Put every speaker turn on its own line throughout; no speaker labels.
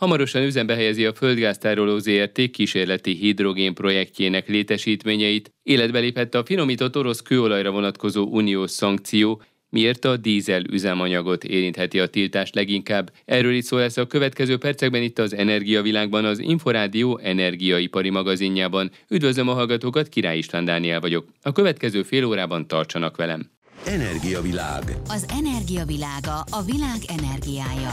hamarosan üzembe helyezi a földgáztároló ZRT kísérleti hidrogén projektjének létesítményeit, életbe lépett a finomított orosz kőolajra vonatkozó uniós szankció, miért a dízel üzemanyagot érintheti a tiltást leginkább. Erről is szó lesz a következő percekben itt az Energiavilágban, az Inforádió energiaipari magazinjában. Üdvözlöm a hallgatókat, Király István Dániel vagyok. A következő fél órában tartsanak velem.
Energiavilág.
Az energiavilága a világ energiája.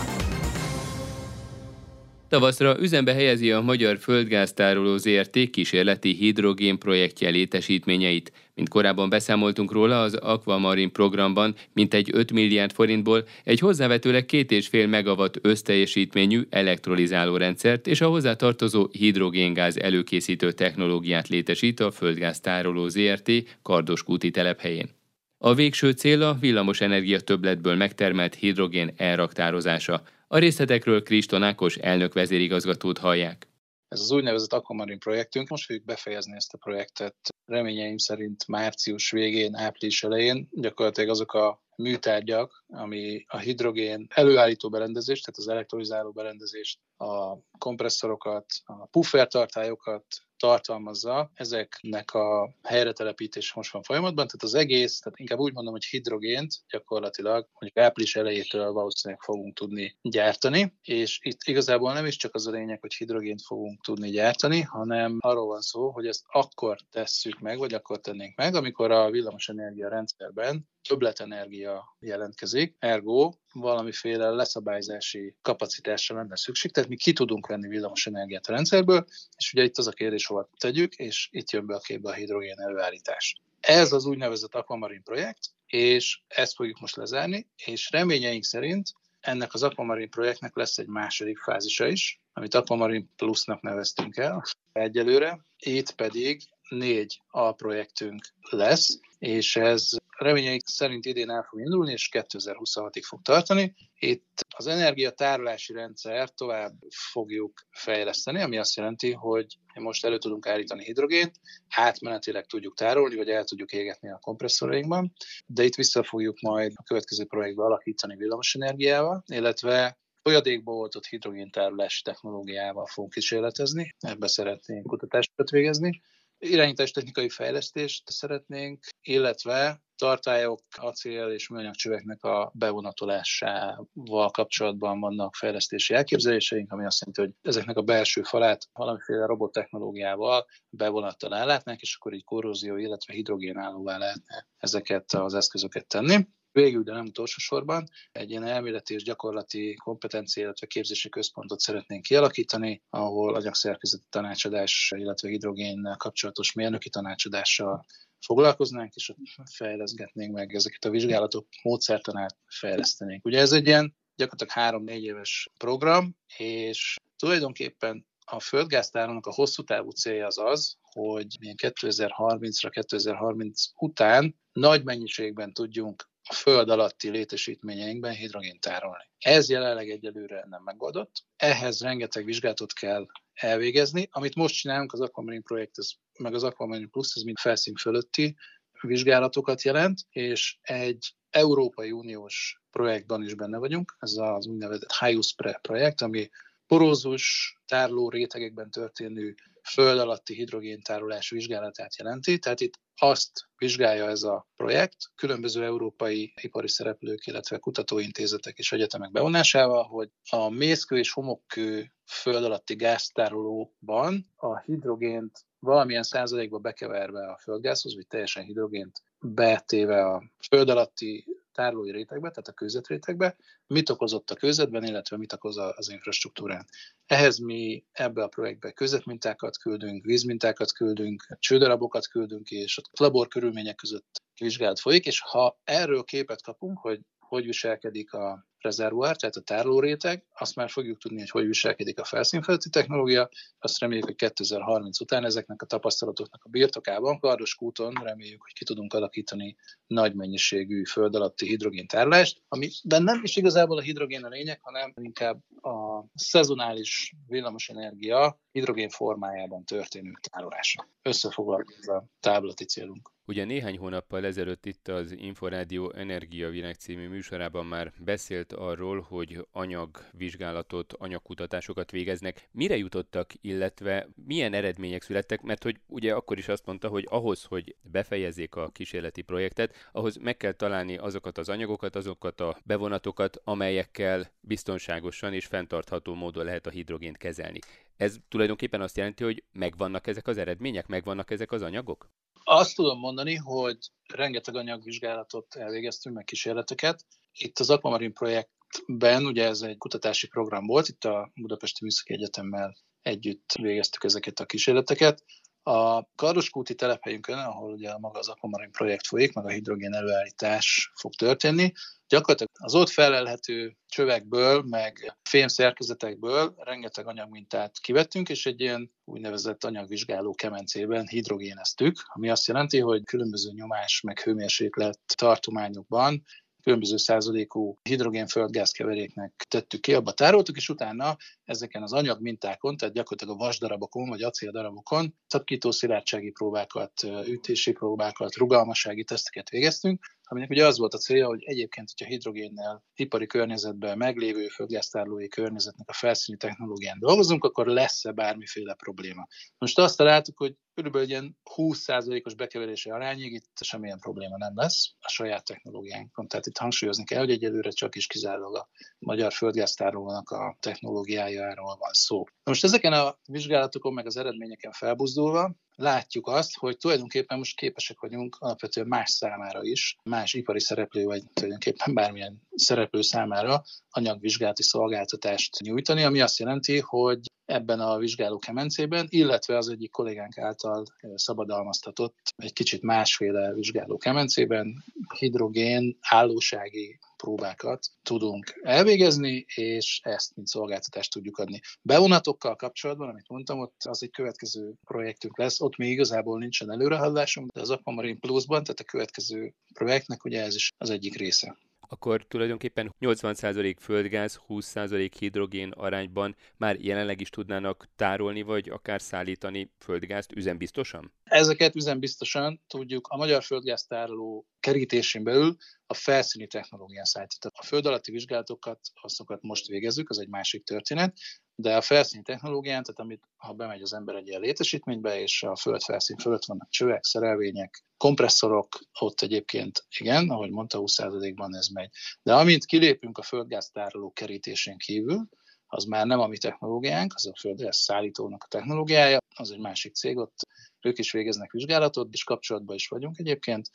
Tavaszra üzembe helyezi a Magyar Földgáztároló ZRT kísérleti hidrogén projektje létesítményeit. Mint korábban beszámoltunk róla, az Aquamarin programban mintegy 5 milliárd forintból egy hozzávetőleg 2,5 megawatt összteljesítményű elektrolizáló rendszert és a hozzá tartozó hidrogéngáz előkészítő technológiát létesít a Földgáztároló ZRT Kardoskúti telephelyén. A végső cél a villamosenergia többletből megtermelt hidrogén elraktározása. A részletekről Kriston Ákos elnök vezérigazgatót hallják.
Ez az úgynevezett Aquamarin projektünk. Most fogjuk befejezni ezt a projektet reményeim szerint március végén, április elején. Gyakorlatilag azok a műtárgyak, ami a hidrogén előállító berendezést, tehát az elektrolizáló berendezést, a kompresszorokat, a puffertartályokat, tartalmazza, ezeknek a helyre telepítés most van folyamatban, tehát az egész, tehát inkább úgy mondom, hogy hidrogént gyakorlatilag mondjuk április elejétől valószínűleg fogunk tudni gyártani, és itt igazából nem is csak az a lényeg, hogy hidrogént fogunk tudni gyártani, hanem arról van szó, hogy ezt akkor tesszük meg, vagy akkor tennénk meg, amikor a villamosenergia rendszerben többletenergia jelentkezik, ergo valamiféle leszabályzási kapacitásra lenne szükség, tehát mi ki tudunk venni villamos energiát a rendszerből, és ugye itt az a kérdés, hova tegyük, és itt jön be a képbe a hidrogén előállítás. Ez az úgynevezett Aquamarin projekt, és ezt fogjuk most lezárni, és reményeink szerint ennek az Aquamarin projektnek lesz egy második fázisa is, amit Aquamarin Plusnak neveztünk el egyelőre. Itt pedig négy alprojektünk lesz, és ez reményeik szerint idén el fog indulni, és 2026-ig fog tartani. Itt az energiatárolási rendszer tovább fogjuk fejleszteni, ami azt jelenti, hogy most elő tudunk állítani hidrogént, átmenetileg tudjuk tárolni, vagy el tudjuk égetni a kompresszorainkban, de itt vissza fogjuk majd a következő projektbe alakítani villamosenergiával, illetve folyadékba oltott hidrogéntárolási technológiával fogunk kísérletezni, ebbe szeretnénk kutatásokat végezni, irányítás technikai fejlesztést szeretnénk, illetve tartályok, acél és műanyag csöveknek a bevonatolásával kapcsolatban vannak fejlesztési elképzeléseink, ami azt jelenti, hogy ezeknek a belső falát valamiféle robottechnológiával bevonattal ellátnák, és akkor így korrózió, illetve hidrogénállóvá lehetne ezeket az eszközöket tenni. Végül, de nem utolsó sorban, egy ilyen elméleti és gyakorlati kompetencia, illetve képzési központot szeretnénk kialakítani, ahol anyagszerkezeti tanácsadás, illetve hidrogénnel kapcsolatos mérnöki tanácsadással foglalkoznánk, és fejleszgetnénk meg ezeket a vizsgálatok módszertanát fejlesztenénk. Ugye ez egy ilyen gyakorlatilag három-négy éves program, és tulajdonképpen a földgáztárónak a hosszú távú célja az az, hogy 2030-ra, 2030 után nagy mennyiségben tudjunk a föld alatti létesítményeinkben hidrogént tárolni. Ez jelenleg egyelőre nem megoldott. Ehhez rengeteg vizsgálatot kell elvégezni. Amit most csinálunk, az Aquamarine projekt, ez, meg az Aquamarine Plus, ez mind felszín fölötti vizsgálatokat jelent, és egy Európai Uniós projektben is benne vagyunk, ez az úgynevezett HIUSPRE projekt, ami porózus tárló rétegekben történő föld alatti hidrogéntárolás vizsgálatát jelenti. Tehát itt azt vizsgálja ez a projekt, különböző európai ipari szereplők, illetve kutatóintézetek és egyetemek bevonásával, hogy a mészkő és homokkő föld alatti gáztárolóban a hidrogént valamilyen százalékba bekeverve a földgázhoz, vagy teljesen hidrogént betéve a föld alatti tárolói rétegbe, tehát a kőzetrétegbe, mit okozott a kőzetben, illetve mit okoz az infrastruktúrán. Ehhez mi ebbe a projektbe kőzetmintákat küldünk, vízmintákat küldünk, csődarabokat küldünk, és a labor körülmények között vizsgálat folyik, és ha erről képet kapunk, hogy hogy viselkedik a rezervuár, tehát a tárlóréteg, azt már fogjuk tudni, hogy hogy viselkedik a felszínfelületi technológia, azt reméljük, hogy 2030 után ezeknek a tapasztalatoknak a birtokában, Kardos kúton reméljük, hogy ki tudunk alakítani nagy mennyiségű föld alatti hidrogéntárlást, ami de nem is igazából a hidrogén a lényeg, hanem inkább a szezonális villamosenergia hidrogén formájában történő tárolása. Összefoglalva ez a táblati célunk.
Ugye néhány hónappal ezelőtt itt az Inforádió Energiavilág című műsorában már beszélt arról, hogy anyagvizsgálatot, anyagkutatásokat végeznek. Mire jutottak, illetve milyen eredmények születtek? Mert hogy ugye akkor is azt mondta, hogy ahhoz, hogy befejezzék a kísérleti projektet, ahhoz meg kell találni azokat az anyagokat, azokat a bevonatokat, amelyekkel biztonságosan és fenntartható módon lehet a hidrogént kezelni. Ez tulajdonképpen azt jelenti, hogy megvannak ezek az eredmények, megvannak ezek az anyagok?
Azt tudom mondani, hogy rengeteg anyagvizsgálatot elvégeztünk, meg kísérleteket. Itt az Aquamarin projektben, ugye ez egy kutatási program volt, itt a Budapesti Műszaki Egyetemmel együtt végeztük ezeket a kísérleteket. A Kardoskúti telephelyünkön, ahol ugye maga az Aquamarin projekt folyik, meg a hidrogén előállítás fog történni, gyakorlatilag az ott felelhető csövekből, meg fém szerkezetekből rengeteg anyagmintát kivettünk, és egy ilyen úgynevezett anyagvizsgáló kemencében hidrogéneztük, ami azt jelenti, hogy különböző nyomás meg hőmérséklet tartományokban különböző százalékú hidrogén-földgázkeveréknek tettük ki, abba tároltuk, és utána ezeken az anyagmintákon, tehát gyakorlatilag a vasdarabokon vagy acéldarabokon szakító szilárdsági próbákat, ütési próbákat, rugalmassági teszteket végeztünk, aminek ugye az volt a célja, hogy egyébként, hogyha hidrogénnel ipari környezetben meglévő földgáztárlói környezetnek a felszíni technológián dolgozunk, akkor lesz-e bármiféle probléma. Most azt találtuk, hogy körülbelül ilyen 20%-os bekeverési arányig itt semmilyen probléma nem lesz a saját technológiánkon. Tehát itt hangsúlyozni kell, hogy egyelőre csak is kizárólag a magyar földgáztárolónak a technológiájáról van szó. Most ezeken a vizsgálatokon, meg az eredményeken felbuzdulva, látjuk azt, hogy tulajdonképpen most képesek vagyunk alapvetően más számára is, más ipari szereplő, vagy tulajdonképpen bármilyen szereplő számára anyagvizsgálati szolgáltatást nyújtani, ami azt jelenti, hogy ebben a vizsgáló kemencében, illetve az egyik kollégánk által szabadalmaztatott egy kicsit másféle vizsgáló kemencében hidrogén állósági próbákat tudunk elvégezni, és ezt mint szolgáltatást tudjuk adni. Bevonatokkal kapcsolatban, amit mondtam, ott az egy következő projektünk lesz, ott még igazából nincsen előrehaladásunk, de az Aquamarine Plus-ban, tehát a következő projektnek ugye ez is az egyik része
akkor tulajdonképpen 80% földgáz, 20% hidrogén arányban már jelenleg is tudnának tárolni, vagy akár szállítani földgázt üzembiztosan?
Ezeket üzembiztosan tudjuk a magyar földgáztároló kerítésén belül a felszíni technológián szállítani. A föld alatti vizsgálatokat, azokat most végezzük, az egy másik történet, de a felszíni technológián, tehát amit ha bemegy az ember egy ilyen létesítménybe, és a föld felszín fölött vannak csövek, szerelvények, kompresszorok, ott egyébként igen, ahogy mondta, 20%-ban ez megy. De amint kilépünk a földgáztároló kerítésén kívül, az már nem a mi technológiánk, az a földgáz szállítónak a technológiája, az egy másik cég, ott ők is végeznek vizsgálatot, és kapcsolatban is vagyunk egyébként,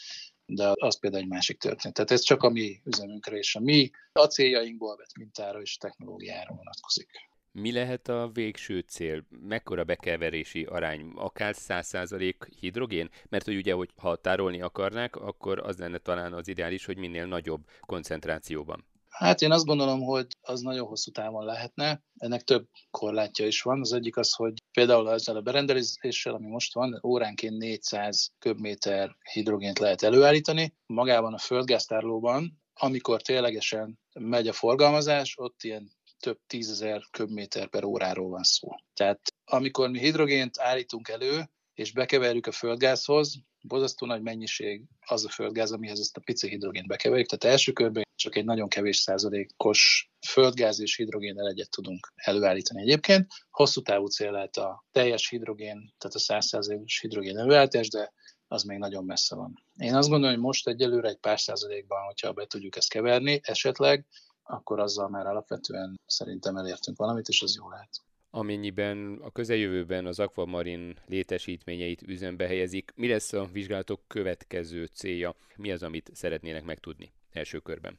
de az például egy másik történet. Tehát ez csak a mi üzemünkre és a mi acéljainkból vett mintára és technológiára vonatkozik.
Mi lehet a végső cél? Mekkora bekeverési arány? Akár 100% hidrogén? Mert hogy ugye, hogy ha tárolni akarnák, akkor az lenne talán az ideális, hogy minél nagyobb koncentrációban.
Hát én azt gondolom, hogy az nagyon hosszú távon lehetne. Ennek több korlátja is van. Az egyik az, hogy például ezzel a berendezéssel, ami most van, óránként 400 köbméter hidrogént lehet előállítani. Magában a földgáztárlóban, amikor ténylegesen megy a forgalmazás, ott ilyen több tízezer köbméter per óráról van szó. Tehát amikor mi hidrogént állítunk elő, és bekeverjük a földgázhoz, bozasztó nagy mennyiség az a földgáz, amihez ezt a pici hidrogént bekeverjük. Tehát első körben csak egy nagyon kevés százalékos földgáz és hidrogén elegyet tudunk előállítani egyébként. Hosszú távú cél lehet a teljes hidrogén, tehát a 100 százalékos hidrogén előállítás, de az még nagyon messze van. Én azt gondolom, hogy most egyelőre egy pár százalékban, hogyha be tudjuk ezt keverni, esetleg, akkor azzal már alapvetően szerintem elértünk valamit, és az jó lehet.
Amennyiben a közeljövőben az Aquamarin létesítményeit üzembe helyezik, mi lesz a vizsgálatok következő célja? Mi az, amit szeretnének megtudni első körben?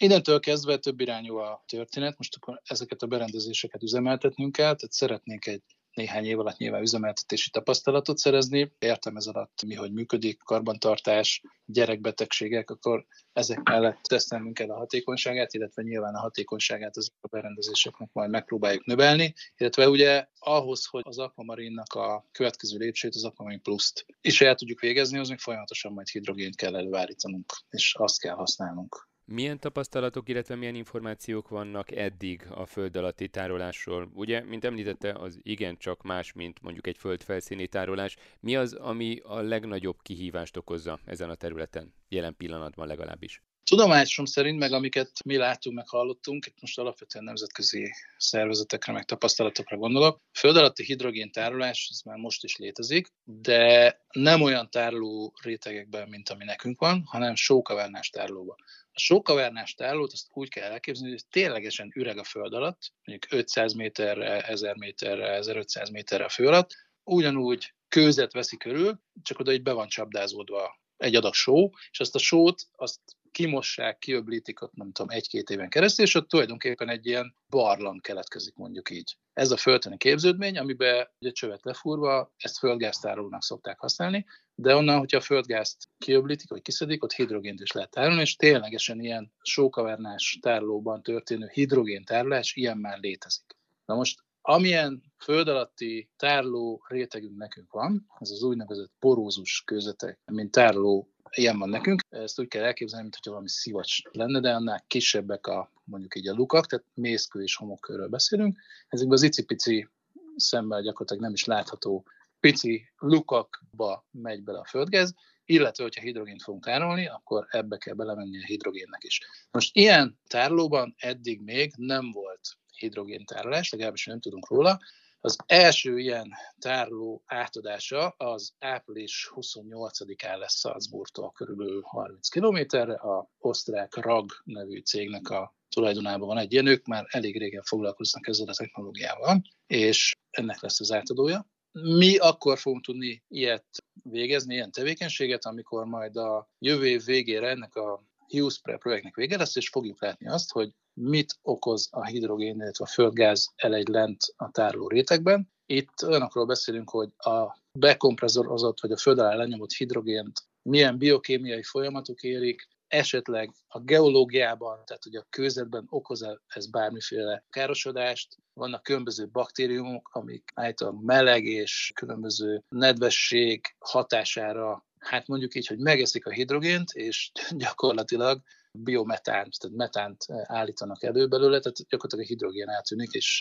Innentől kezdve több irányú a történet, most akkor ezeket a berendezéseket üzemeltetnünk kell, tehát szeretnénk egy néhány év alatt nyilván üzemeltetési tapasztalatot szerezni. Értem ez alatt mi, hogy működik, karbantartás, gyerekbetegségek, akkor ezek mellett tesztelnünk kell a hatékonyságát, illetve nyilván a hatékonyságát az a berendezéseknek majd megpróbáljuk növelni, illetve ugye ahhoz, hogy az Aquamarinnak a következő lépcsőt, az Aquamarin Plus-t is el tudjuk végezni, az még folyamatosan majd hidrogént kell előállítanunk, és azt kell használnunk
Milyen tapasztalatok, illetve milyen információk vannak eddig a föld alatti tárolásról? Ugye, mint említette, az igen csak más, mint mondjuk egy földfelszíni tárolás. Mi az, ami a legnagyobb kihívást okozza ezen a területen, jelen pillanatban legalábbis?
Tudomásom szerint, meg amiket mi láttunk, meg hallottunk, itt most alapvetően nemzetközi szervezetekre, meg tapasztalatokra gondolok, föld alatti hidrogén tárolás, ez már most is létezik, de nem olyan tároló rétegekben, mint ami nekünk van, hanem sókavernás tárolóban. A sókavernás tárolót azt úgy kell elképzelni, hogy ténylegesen üreg a föld alatt, mondjuk 500 méterre, 1000 méterre, 1500 méterre a föld alatt, ugyanúgy kőzet veszi körül, csak oda így be van csapdázódva egy adag só, és azt a sót azt kimossák, kiöblítik ott nem tudom, egy-két éven keresztül, és ott tulajdonképpen egy ilyen barlang keletkezik, mondjuk így. Ez a földtani képződmény, amiben egy csövet lefúrva, ezt földgáztárolónak szokták használni, de onnan, hogyha a földgázt kiöblítik, vagy kiszedik, ott hidrogént is lehet tárolni, és ténylegesen ilyen sókavernás tárolóban történő hidrogéntárolás ilyen már létezik. Na most Amilyen föld alatti tárló rétegünk nekünk van, ez az úgynevezett porózus kőzetek, mint tárló ilyen van nekünk. Ezt úgy kell elképzelni, mintha valami szivacs lenne, de annál kisebbek a mondjuk így a lukak, tehát mészkő és homokkőről beszélünk. Ezekben az icipici szemmel gyakorlatilag nem is látható pici lukakba megy bele a földgáz, illetve, hogyha hidrogént fogunk tárolni, akkor ebbe kell belemenni a hidrogénnek is. Most ilyen tárolóban eddig még nem volt hidrogéntárolás, legalábbis nem tudunk róla. Az első ilyen tároló átadása az április 28-án lesz Salzburgtól körülbelül 30 kilométerre, a osztrák RAG nevű cégnek a tulajdonában van egy ilyen, ők már elég régen foglalkoznak ezzel a technológiával, és ennek lesz az átadója. Mi akkor fogunk tudni ilyet végezni, ilyen tevékenységet, amikor majd a jövő év végére ennek a Hughes projektnek vége lesz, és fogjuk látni azt, hogy mit okoz a hidrogén, illetve a földgáz elegy lent a tároló rétegben. Itt olyanokról beszélünk, hogy a bekompresszorozott vagy a föld alá lenyomott hidrogént milyen biokémiai folyamatok érik, esetleg a geológiában, tehát hogy a kőzetben okoz ez bármiféle károsodást, vannak különböző baktériumok, amik általában meleg és különböző nedvesség hatására hát mondjuk így, hogy megeszik a hidrogént, és gyakorlatilag biometánt, tehát metánt állítanak elő belőle, tehát gyakorlatilag a hidrogén eltűnik, és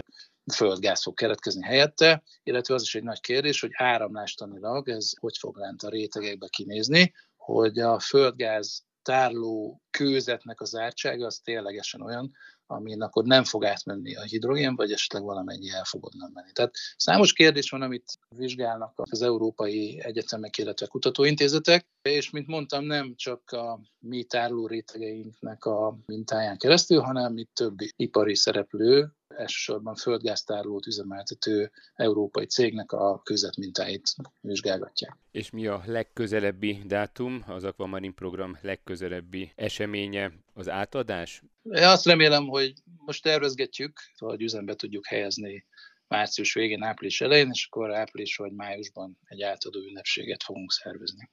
földgáz fog keletkezni helyette, illetve az is egy nagy kérdés, hogy áramlástanilag ez hogy fog lent a rétegekbe kinézni, hogy a földgáz tárló kőzetnek az zártsága az ténylegesen olyan, amin akkor nem fog átmenni a hidrogén, vagy esetleg valamennyi el fog onnan menni. Tehát számos kérdés van, amit vizsgálnak az európai egyetemek, illetve kutatóintézetek, és mint mondtam, nem csak a mi tárló rétegeinknek a mintáján keresztül, hanem itt többi ipari szereplő, elsősorban földgáztárlót üzemeltető európai cégnek a mintáit vizsgálgatják.
És mi a legközelebbi dátum, az Aquamarin program legközelebbi eseménye, az átadás?
Én azt remélem, hogy most tervezgetjük, hogy üzembe tudjuk helyezni március végén, április elején, és akkor április vagy májusban egy átadó ünnepséget fogunk szervezni.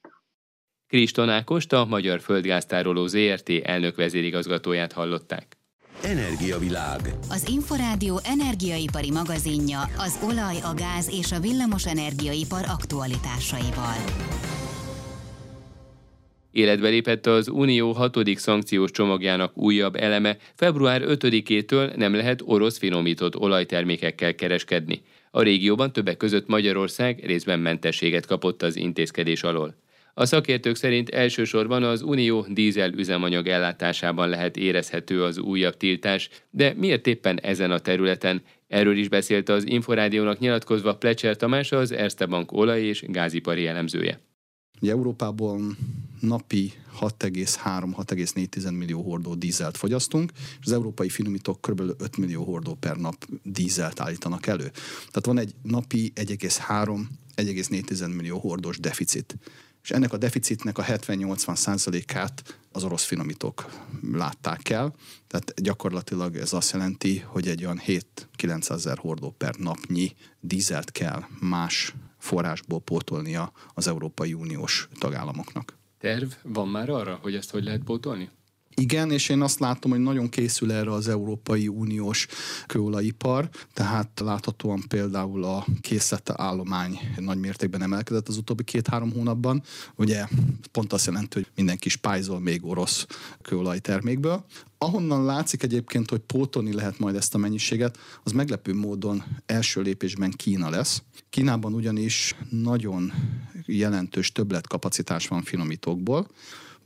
Kriston Ákost, a Magyar Földgáztároló ZRT elnök vezérigazgatóját hallották.
Energiavilág. Az Inforádió energiaipari magazinja az olaj, a gáz és a villamos energiaipar aktualitásaival.
Életbe lépett az Unió hatodik szankciós csomagjának újabb eleme, február 5-től nem lehet orosz finomított olajtermékekkel kereskedni. A régióban többek között Magyarország részben mentességet kapott az intézkedés alól. A szakértők szerint elsősorban az Unió dízel üzemanyag ellátásában lehet érezhető az újabb tiltás, de miért éppen ezen a területen? Erről is beszélt az Inforádiónak nyilatkozva Plecser Tamás, az Erste Bank olaj- és gázipari elemzője.
Ugye Európából napi 6,3-6,4 millió hordó dízelt fogyasztunk, és az európai finomítók kb. 5 millió hordó per nap dízelt állítanak elő. Tehát van egy napi 1,3-1,4 millió hordós deficit és ennek a deficitnek a 70-80 százalékát az orosz finomítók látták el, tehát gyakorlatilag ez azt jelenti, hogy egy olyan 7-900 ezer hordó per napnyi dízelt kell más forrásból pótolnia az Európai Uniós tagállamoknak.
Terv van már arra, hogy ezt hogy lehet pótolni?
Igen, és én azt látom, hogy nagyon készül erre az Európai Uniós kőolajipar, tehát láthatóan például a készlete állomány nagy mértékben emelkedett az utóbbi két-három hónapban. Ugye pont azt jelenti, hogy mindenki spájzol még orosz kőolajtermékből. Ahonnan látszik egyébként, hogy pótolni lehet majd ezt a mennyiséget, az meglepő módon első lépésben Kína lesz. Kínában ugyanis nagyon jelentős többletkapacitás van finomítókból,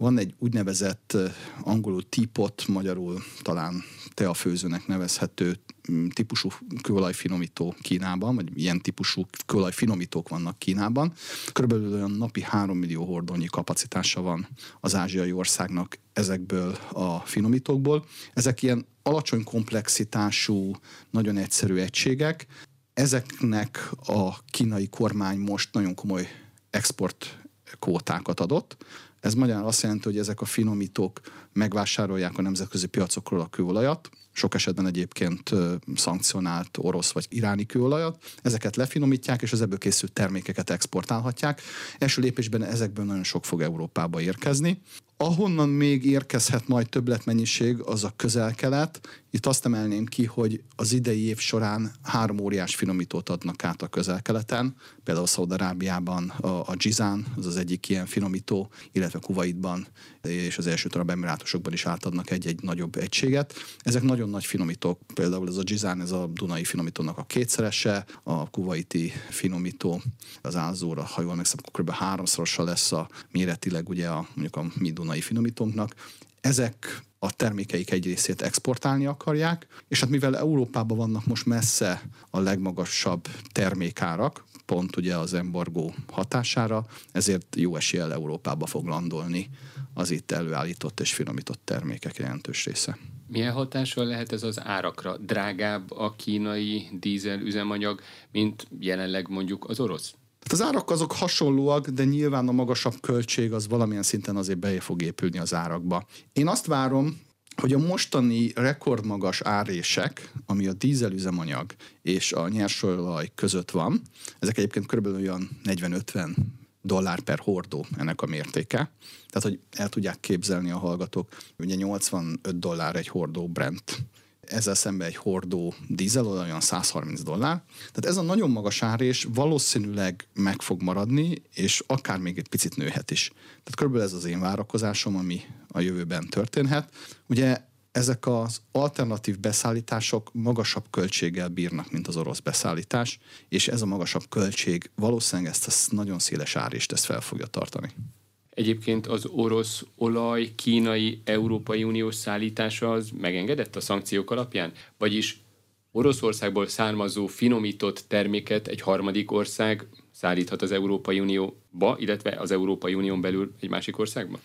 van egy úgynevezett angolul tipot, magyarul talán teafőzőnek nevezhető mm, típusú kőolajfinomító Kínában, vagy ilyen típusú kőolajfinomítók vannak Kínában. Körülbelül olyan napi 3 millió hordónyi kapacitása van az ázsiai országnak ezekből a finomítókból. Ezek ilyen alacsony komplexitású, nagyon egyszerű egységek. Ezeknek a kínai kormány most nagyon komoly export kvótákat adott, ez magyarán azt jelenti, hogy ezek a finomítók megvásárolják a nemzetközi piacokról a kőolajat, sok esetben egyébként szankcionált orosz vagy iráni kőolajat, ezeket lefinomítják, és az ebből készült termékeket exportálhatják. Első lépésben ezekből nagyon sok fog Európába érkezni. Ahonnan még érkezhet majd többletmennyiség, az a közel-kelet. Itt azt emelném ki, hogy az idei év során három óriás finomítót adnak át a közel-keleten, például Szaudarábiában a, a Gizán, az az egyik ilyen finomító, illetve Kuwaitban és az első Arab Emirátusokban is átadnak egy-egy nagyobb egységet. Ezek nagyon nagy finomítók, például ez a Gizán, ez a Dunai finomítónak a kétszerese, a kuwaiti finomító, az Ázóra, ha jól megszem, akkor kb. háromszorosa lesz a méretileg ugye a, mondjuk a mi Dunai finomítónknak. Ezek a termékeik egy részét exportálni akarják, és hát mivel Európában vannak most messze a legmagasabb termékárak, pont ugye az embargó hatására, ezért jó eséllyel Európába fog landolni az itt előállított és finomított termékek jelentős része.
Milyen hatással lehet ez az árakra? Drágább a kínai dízel üzemanyag, mint jelenleg mondjuk az orosz?
Hát az árak azok hasonlóak, de nyilván a magasabb költség az valamilyen szinten azért be fog épülni az árakba. Én azt várom, hogy a mostani rekordmagas árések, ami a dízelüzemanyag és a nyersolaj között van, ezek egyébként körülbelül olyan 40-50 dollár per hordó ennek a mértéke. Tehát, hogy el tudják képzelni a hallgatók, ugye 85 dollár egy hordó Brent ezzel szemben egy hordó dízel olyan 130 dollár. Tehát ez a nagyon magas árés valószínűleg meg fog maradni, és akár még egy picit nőhet is. Tehát körülbelül ez az én várakozásom, ami a jövőben történhet. Ugye ezek az alternatív beszállítások magasabb költséggel bírnak, mint az orosz beszállítás, és ez a magasabb költség valószínűleg ezt a nagyon széles árést ezt fel fogja tartani.
Egyébként az orosz olaj kínai Európai Uniós szállítása az megengedett a szankciók alapján? Vagyis Oroszországból származó finomított terméket egy harmadik ország szállíthat az Európai Unióba, illetve az Európai Unión belül egy másik országba?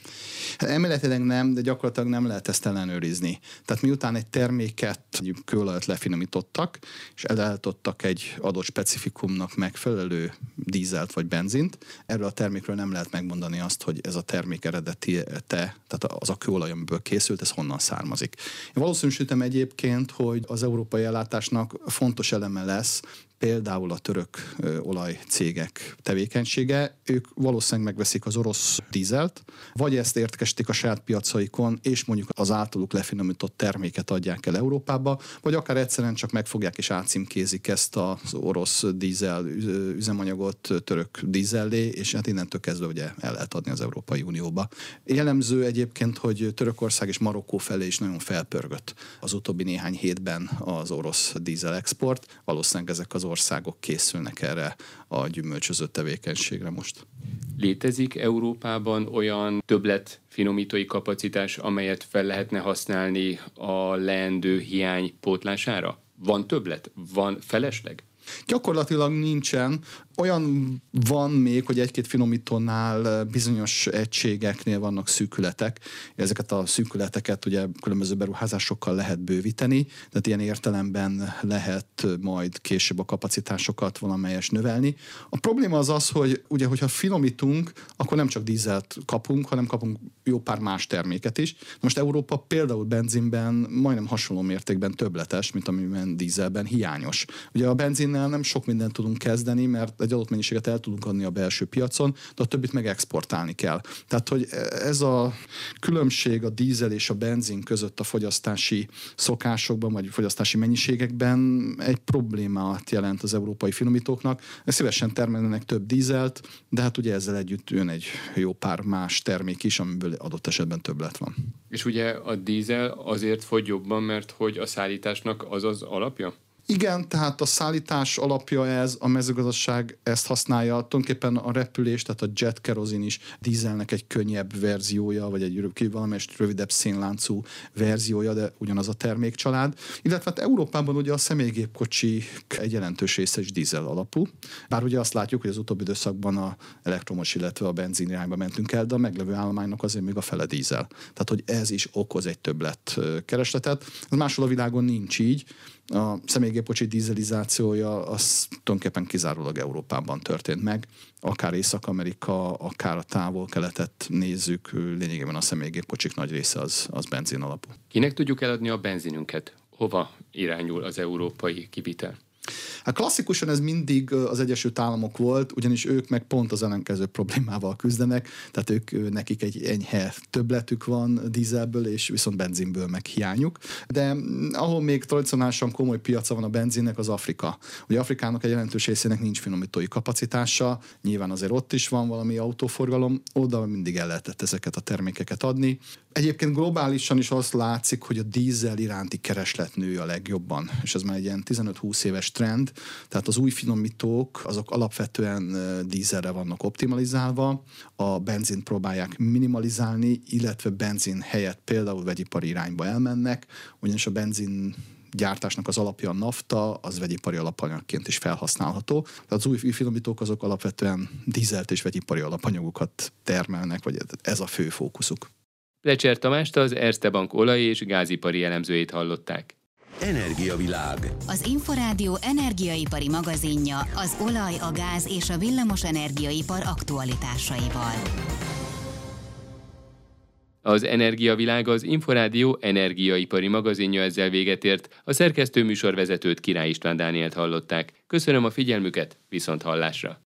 Hát emeletileg nem, de gyakorlatilag nem lehet ezt ellenőrizni. Tehát miután egy terméket kőolajat lefinomítottak, és elállítottak egy adott specifikumnak megfelelő dízelt vagy benzint, erről a termékről nem lehet megmondani azt, hogy ez a termék eredeti te, tehát az a kőolaj, amiből készült, ez honnan származik. Én valószínűsítem egyébként, hogy az európai ellátásnak fontos eleme lesz például a török olajcégek tevékenysége, ők valószínűleg megveszik az orosz dízelt, vagy ezt értekesítik a saját piacaikon, és mondjuk az általuk lefinomított terméket adják el Európába, vagy akár egyszerűen csak megfogják és átcímkézik ezt az orosz dízel üzemanyagot török dízellé, és hát innentől kezdve ugye el lehet adni az Európai Unióba. Jellemző egyébként, hogy Törökország és Marokkó felé is nagyon felpörgött az utóbbi néhány hétben az orosz dízel export. Valószínűleg ezek az országok készülnek erre a gyümölcsöző tevékenységre most.
Létezik Európában olyan többlet finomítói kapacitás, amelyet fel lehetne használni a leendő hiány pótlására? Van többlet? Van felesleg?
Gyakorlatilag nincsen. Olyan van még, hogy egy-két finomítónál bizonyos egységeknél vannak szűkületek. Ezeket a szűkületeket ugye különböző beruházásokkal lehet bővíteni, tehát ilyen értelemben lehet majd később a kapacitásokat valamelyes növelni. A probléma az az, hogy ugye, hogyha finomítunk, akkor nem csak dízelt kapunk, hanem kapunk jó pár más terméket is. Most Európa például benzinben majdnem hasonló mértékben többletes, mint amiben dízelben hiányos. Ugye a benzin benzinnel nem sok mindent tudunk kezdeni, mert egy adott mennyiséget el tudunk adni a belső piacon, de a többit meg exportálni kell. Tehát, hogy ez a különbség a dízel és a benzin között a fogyasztási szokásokban, vagy fogyasztási mennyiségekben egy problémát jelent az európai finomítóknak. Szívesen termelnek több dízelt, de hát ugye ezzel együtt jön egy jó pár más termék is, amiből adott esetben többlet van.
És ugye a dízel azért fogy jobban, mert hogy a szállításnak az az alapja?
Igen, tehát a szállítás alapja ez, a mezőgazdaság ezt használja, tulajdonképpen a repülés, tehát a jet kerozin is dízelnek egy könnyebb verziója, vagy egy valamelyest rövidebb szénláncú verziója, de ugyanaz a termékcsalád. Illetve hát Európában ugye a személygépkocsi egy jelentős része is dízel alapú, bár ugye azt látjuk, hogy az utóbbi időszakban a elektromos, illetve a benzin irányba mentünk el, de a meglevő állománynak azért még a fele dízel. Tehát, hogy ez is okoz egy többlet keresletet. Ez máshol a világon nincs így, a személygépkocsi dízelizációja az tulajdonképpen kizárólag Európában történt meg. Akár Észak-Amerika, akár a távol-keletet nézzük, lényegében a személygépkocsik nagy része az, az benzin alapú.
Kinek tudjuk eladni a benzinünket? Hova irányul az európai kivitel?
Hát klasszikusan ez mindig az Egyesült Államok volt, ugyanis ők meg pont az ellenkező problémával küzdenek, tehát ők nekik egy enyhe többletük van dízelből, és viszont benzinből meg hiányuk. De ahol még tradicionálisan komoly piaca van a benzinnek, az Afrika. Ugye Afrikának egy jelentős részének nincs finomítói kapacitása, nyilván azért ott is van valami autóforgalom, oda mindig el lehetett ezeket a termékeket adni. Egyébként globálisan is azt látszik, hogy a dízel iránti kereslet nő a legjobban, és ez már egy ilyen 15-20 éves trend, tehát az új finomítók azok alapvetően dízelre vannak optimalizálva, a benzint próbálják minimalizálni, illetve benzin helyett például vegyipari irányba elmennek, ugyanis a benzin gyártásnak az alapja a nafta, az vegyipari alapanyagként is felhasználható. Tehát az új finomítók azok alapvetően dízelt és vegyipari alapanyagokat termelnek, vagy ez a fő fókuszuk.
Lecser Tamást az Erste Bank olaj- és gázipari elemzőjét hallották.
Energiavilág. Az Inforádió energiaipari magazinja az olaj, a gáz és a villamos energiaipar aktualitásaival.
Az Energiavilág az Inforádió energiaipari magazinja ezzel véget ért. A szerkesztő műsorvezetőt Király István Dánielt hallották. Köszönöm a figyelmüket, viszont hallásra!